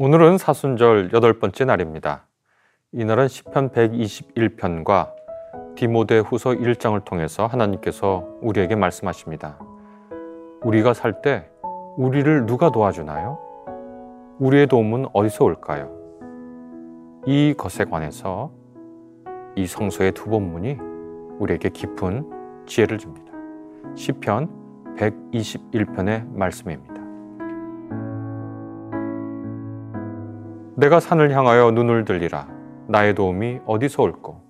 오늘은 사순절 여덟 번째 날입니다. 이날은 시편 121편과 디모데 후서 1장을 통해서 하나님께서 우리에게 말씀하십니다. 우리가 살 때 우리를 누가 도와주나요? 우리의 도움은 어디서 올까요? 이 것에 관해서 이 성서의 두 본문이 우리에게 깊은 지혜를 줍니다. 시편 121편의 말씀입니다. 내가 산을 향하여 눈을 들리라. 나의 도움이 어디서 올꼬?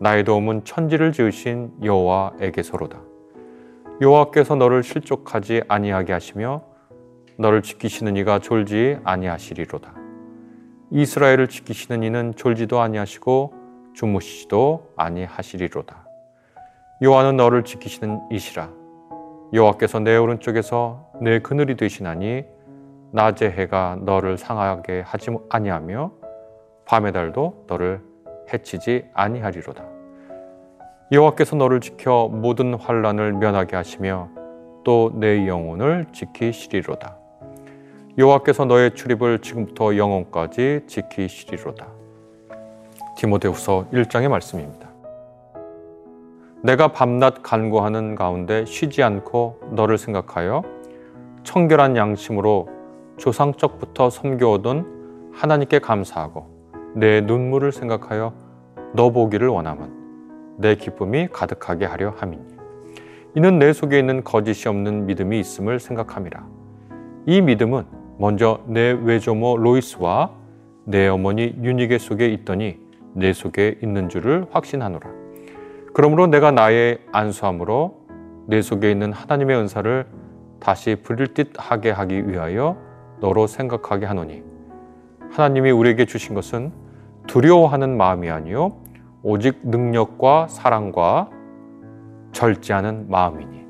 나의 도움은 천지를 지으신 여호와에게서로다. 여호와께서 너를 실족하지 아니하게 하시며 너를 지키시는 이가 졸지 아니하시리로다. 이스라엘을 지키시는 이는 졸지도 아니하시고 주무시지도 아니하시리로다. 여호와는 너를 지키시는 이시라. 여호와께서 내 오른쪽에서 내 그늘이 되시나니 낮의 해가 너를 상하게 하지 아니하며 밤의 달도 너를 해치지 아니하리로다. 여호와께서 너를 지켜 모든 환란을 면하게 하시며 또 내 영혼을 지키시리로다. 여호와께서 너의 출입을 지금부터 영혼까지 지키시리로다. 디모데후서 1장의 말씀입니다. 내가 밤낮 간구하는 가운데 쉬지 않고 너를 생각하여 청결한 양심으로 조상적부터 섬겨오던 하나님께 감사하고 내 눈물을 생각하여 너 보기를 원함은 내 기쁨이 가득하게 하려 함이니. 이는 내 속에 있는 거짓이 없는 믿음이 있음을 생각함이라. 이 믿음은 먼저 내 외조모 로이스와 내 어머니 유니게 속에 있더니 내 속에 있는 줄을 확신하노라. 그러므로 내가 나의 안수함으로 내 속에 있는 하나님의 은사를 다시 부릴 듯 하게 하기 위하여 너로 생각하게 하노니 하나님이 우리에게 주신 것은 두려워하는 마음이 아니요 오직 능력과 사랑과 절제하는 마음이니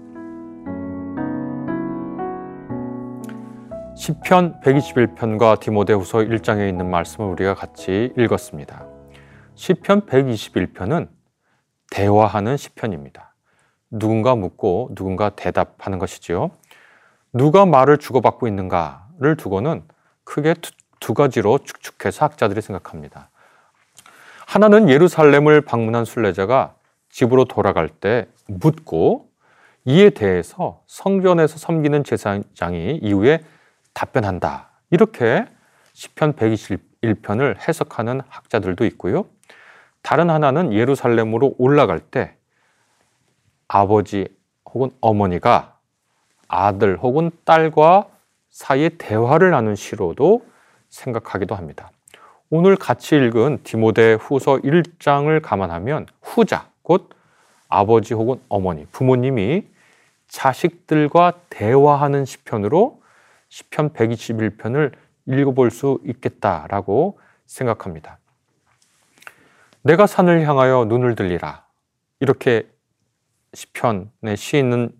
시편 121편과 디모데후서 1장에 있는 말씀을 우리가 같이 읽었습니다. 시편 121편은 대화하는 시편입니다. 누군가 묻고 누군가 대답하는 것이지요. 누가 말을 주고받고 있는가 를 두고는 크게 두, 두 가지로 축축해서 학자들이 생각합니다. 하나는 예루살렘을 방문한 순례자가 집으로 돌아갈 때 묻고 이에 대해서 성전에서 섬기는 제사장이 이후에 답변한다. 이렇게 시편 121편을 해석하는 학자들도 있고요. 다른 하나는 예루살렘으로 올라갈 때 아버지 혹은 어머니가 아들 혹은 딸과 사이에 대화를 나눈 시로도 생각하기도 합니다. 오늘 같이 읽은 디모데 후서 1장을 감안하면 후자, 곧 아버지 혹은 어머니, 부모님이 자식들과 대화하는 시편으로 시편 121편을 읽어볼 수 있겠다라고 생각합니다. 내가 산을 향하여 눈을 들리라. 이렇게 시편의 시인은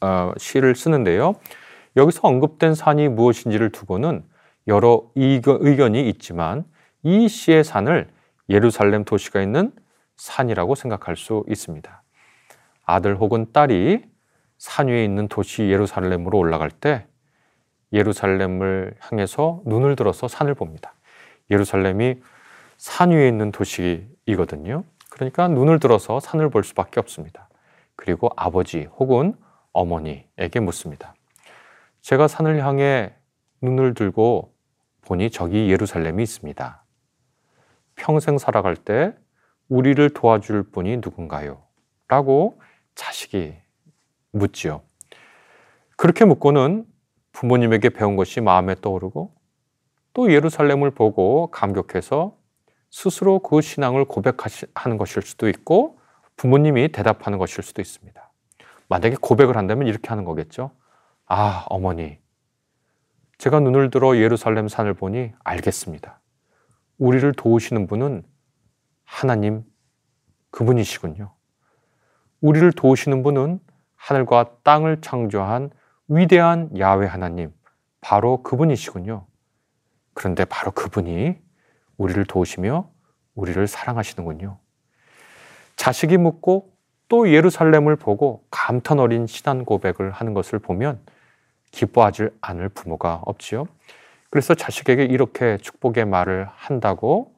어, 시를 쓰는데요. 여기서 언급된 산이 무엇인지를 두고는 여러 의견이 있지만 이 시의 산을 예루살렘 도시가 있는 산이라고 생각할 수 있습니다. 아들 혹은 딸이 산 위에 있는 도시 예루살렘으로 올라갈 때 예루살렘을 향해서 눈을 들어서 산을 봅니다. 예루살렘이 산 위에 있는 도시이거든요. 그러니까 눈을 들어서 산을 볼 수밖에 없습니다. 그리고 아버지 혹은 어머니에게 묻습니다. 제가 산을 향해 눈을 들고 보니 저기 예루살렘이 있습니다. 평생 살아갈 때 우리를 도와줄 분이 누군가요? 라고 자식이 묻지요. 그렇게 묻고는 부모님에게 배운 것이 마음에 떠오르고 또 예루살렘을 보고 감격해서 스스로 그 신앙을 고백하는 것일 수도 있고 부모님이 대답하는 것일 수도 있습니다. 만약에 고백을 한다면 이렇게 하는 거겠죠. 아, 어머니. 제가 눈을 들어 예루살렘 산을 보니 알겠습니다. 우리를 도우시는 분은 하나님 그분이시군요. 우리를 도우시는 분은 하늘과 땅을 창조한 위대한 야외 하나님, 바로 그분이시군요. 그런데 바로 그분이 우리를 도우시며 우리를 사랑하시는군요. 자식이 묻고 또 예루살렘을 보고 감탄 어린 신앙 고백을 하는 것을 보면 기뻐하지 않을 부모가 없지요. 그래서 자식에게 이렇게 축복의 말을 한다고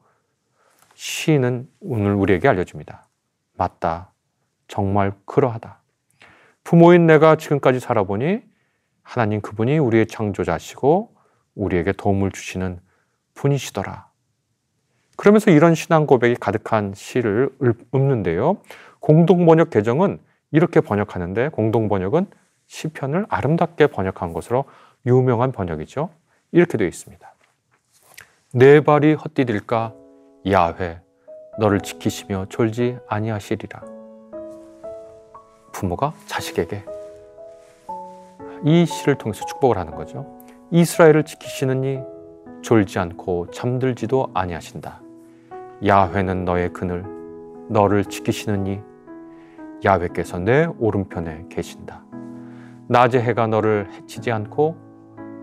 시인은 오늘 우리에게 알려줍니다. 맞다. 정말 그러하다. 부모인 내가 지금까지 살아보니 하나님 그분이 우리의 창조자시고 우리에게 도움을 주시는 분이시더라. 그러면서 이런 신앙 고백이 가득한 시를 읊는데요. 공동 번역 개정은 이렇게 번역하는데 공동 번역은 시편을 아름답게 번역한 것으로 유명한 번역이죠. 이렇게 되어 있습니다. 내 발이 헛디딜까 야훼 너를 지키시며 졸지 아니하시리라. 부모가 자식에게 이 시를 통해서 축복을 하는 거죠. 이스라엘을 지키시는 이 졸지 않고 잠들지도 아니하신다. 야훼는 너의 그늘, 너를 지키시느니 야훼께서 내 오른편에 계신다. 낮의 해가 너를 해치지 않고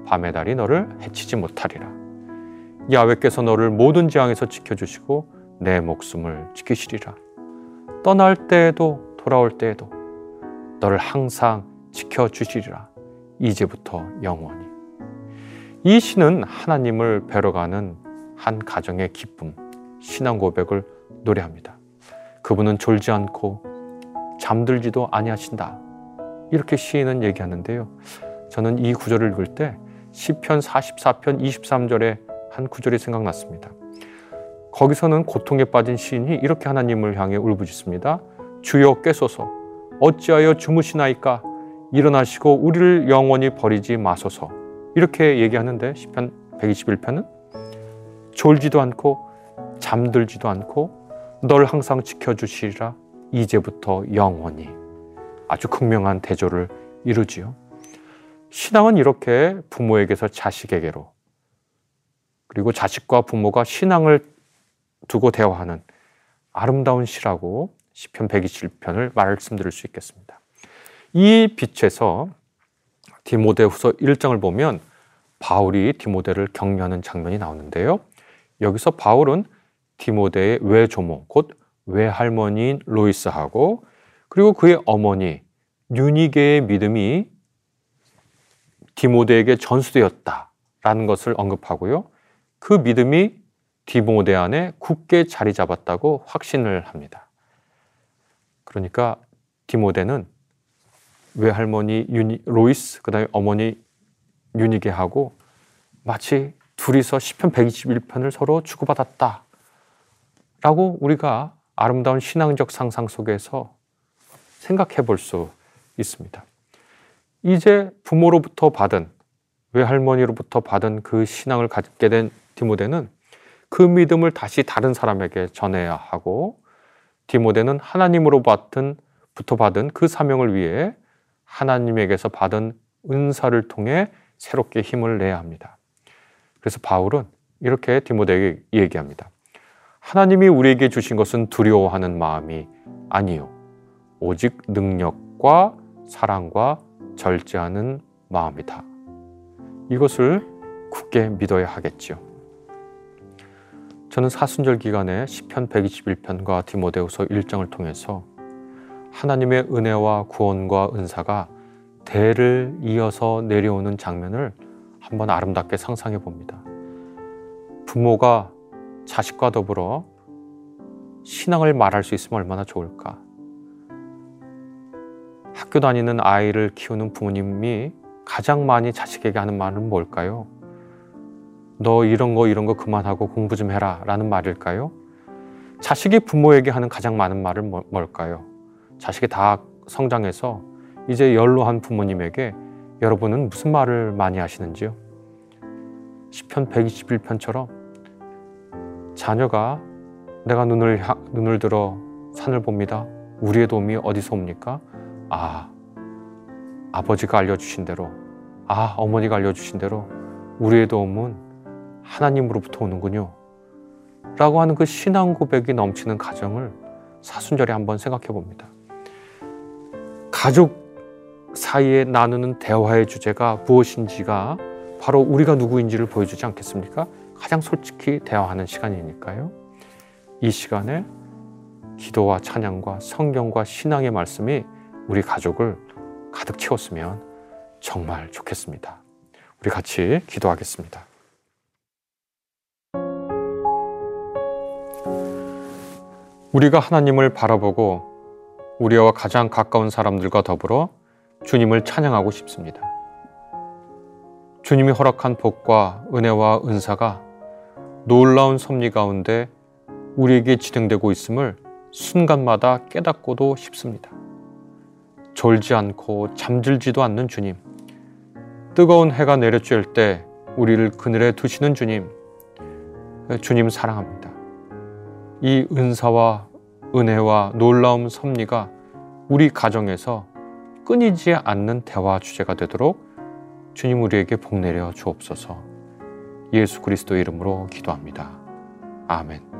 밤의 달이 너를 해치지 못하리라. 야훼께서 너를 모든 재앙에서 지켜주시고 내 목숨을 지키시리라. 떠날 때에도 돌아올 때에도 너를 항상 지켜주시리라. 이제부터 영원히. 이 시는 하나님을 뵈러 가는 한 가정의 기쁨, 신앙 고백을 노래합니다. 그분은 졸지 않고 잠들지도 아니하신다. 이렇게 시인은 얘기하는데요. 저는 이 구절을 읽을 때 시편 44편 23절에 한 구절이 생각났습니다. 거기서는 고통에 빠진 시인이 이렇게 하나님을 향해 울부짖습니다. 주여 깨소서 어찌하여 주무시나이까 일어나시고 우리를 영원히 버리지 마소서 이렇게 얘기하는데 시편 121편은 졸지도 않고 잠들지도 않고 널 항상 지켜주시리라 이제부터 영원히 아주 극명한 대조를 이루지요. 신앙은 이렇게 부모에게서 자식에게로 그리고 자식과 부모가 신앙을 두고 대화하는 아름다운 시라고 시편 127편을 말씀드릴 수 있겠습니다. 이 빛에서 디모데후서 1장을 보면 바울이 디모데를 격려하는 장면이 나오는데요. 여기서 바울은 디모데의 외조모, 곧 외할머니인 로이스하고 그리고 그의 어머니 유니게의 믿음이 디모데에게 전수되었다라는 것을 언급하고요. 그 믿음이 디모데 안에 굳게 자리 잡았다고 확신을 합니다. 그러니까 디모데는 외할머니 유니, 로이스 그 다음에 어머니 유니게하고 마치 둘이서 시편 121편을 서로 주고받았다. 라고 우리가 아름다운 신앙적 상상 속에서 생각해 볼 수 있습니다. 이제 부모로부터 받은 외할머니로부터 받은 그 신앙을 갖게 된 디모데는 그 믿음을 다시 다른 사람에게 전해야 하고 디모데는 하나님으로 받은 부터 받은 그 사명을 위해 하나님에게서 받은 은사를 통해 새롭게 힘을 내야 합니다. 그래서 바울은 이렇게 디모데에게 얘기합니다. 하나님이 우리에게 주신 것은 두려워하는 마음이 아니요. 오직 능력과 사랑과 절제하는 마음이다. 이것을 굳게 믿어야 하겠지요. 저는 사순절 기간에 시편 121편과 디모데후서 1장을 통해서 하나님의 은혜와 구원과 은사가 대를 이어서 내려오는 장면을 한번 아름답게 상상해 봅니다. 부모가 자식과 더불어 신앙을 말할 수 있으면 얼마나 좋을까. 학교 다니는 아이를 키우는 부모님이 가장 많이 자식에게 하는 말은 뭘까요? 너 이런 거 이런 거 그만하고 공부 좀 해라 라는 말일까요? 자식이 부모에게 하는 가장 많은 말은 뭐, 뭘까요? 자식이 다 성장해서 이제 연로한 부모님에게 여러분은 무슨 말을 많이 하시는지요? 시편 121편처럼 자녀가 내가 눈을 눈을 들어 산을 봅니다. 우리의 도움이 어디서 옵니까? 아, 아버지가 알려주신 대로, 아, 어머니가 알려주신 대로 우리의 도움은 하나님으로부터 오는군요. 라고 하는 그 신앙 고백이 넘치는 가정을 사순절에 한번 생각해 봅니다. 가족 사이에 나누는 대화의 주제가 무엇인지가 바로 우리가 누구인지를 보여주지 않겠습니까? 가장 솔직히 대화하는 시간이니까요. 이 시간에 기도와 찬양과 성경과 신앙의 말씀이 우리 가족을 가득 채웠으면 정말 좋겠습니다. 우리 같이 기도하겠습니다. 우리가 하나님을 바라보고 우리와 가장 가까운 사람들과 더불어 주님을 찬양하고 싶습니다. 주님이 허락한 복과 은혜와 은사가 놀라운 섭리 가운데 우리에게 지등되고 있음을 순간마다 깨닫고도 싶습니다. 졸지 않고 잠들지도 않는 주님, 뜨거운 해가 내려쬐을 때 우리를 그늘에 두시는 주님, 주님 사랑합니다. 이 은사와 은혜와 놀라움 섭리가 우리 가정에서 끊이지 않는 대화 주제가 되도록 주님 우리에게 복 내려 주옵소서. 예수 그리스도 이름으로 기도합니다. 아멘.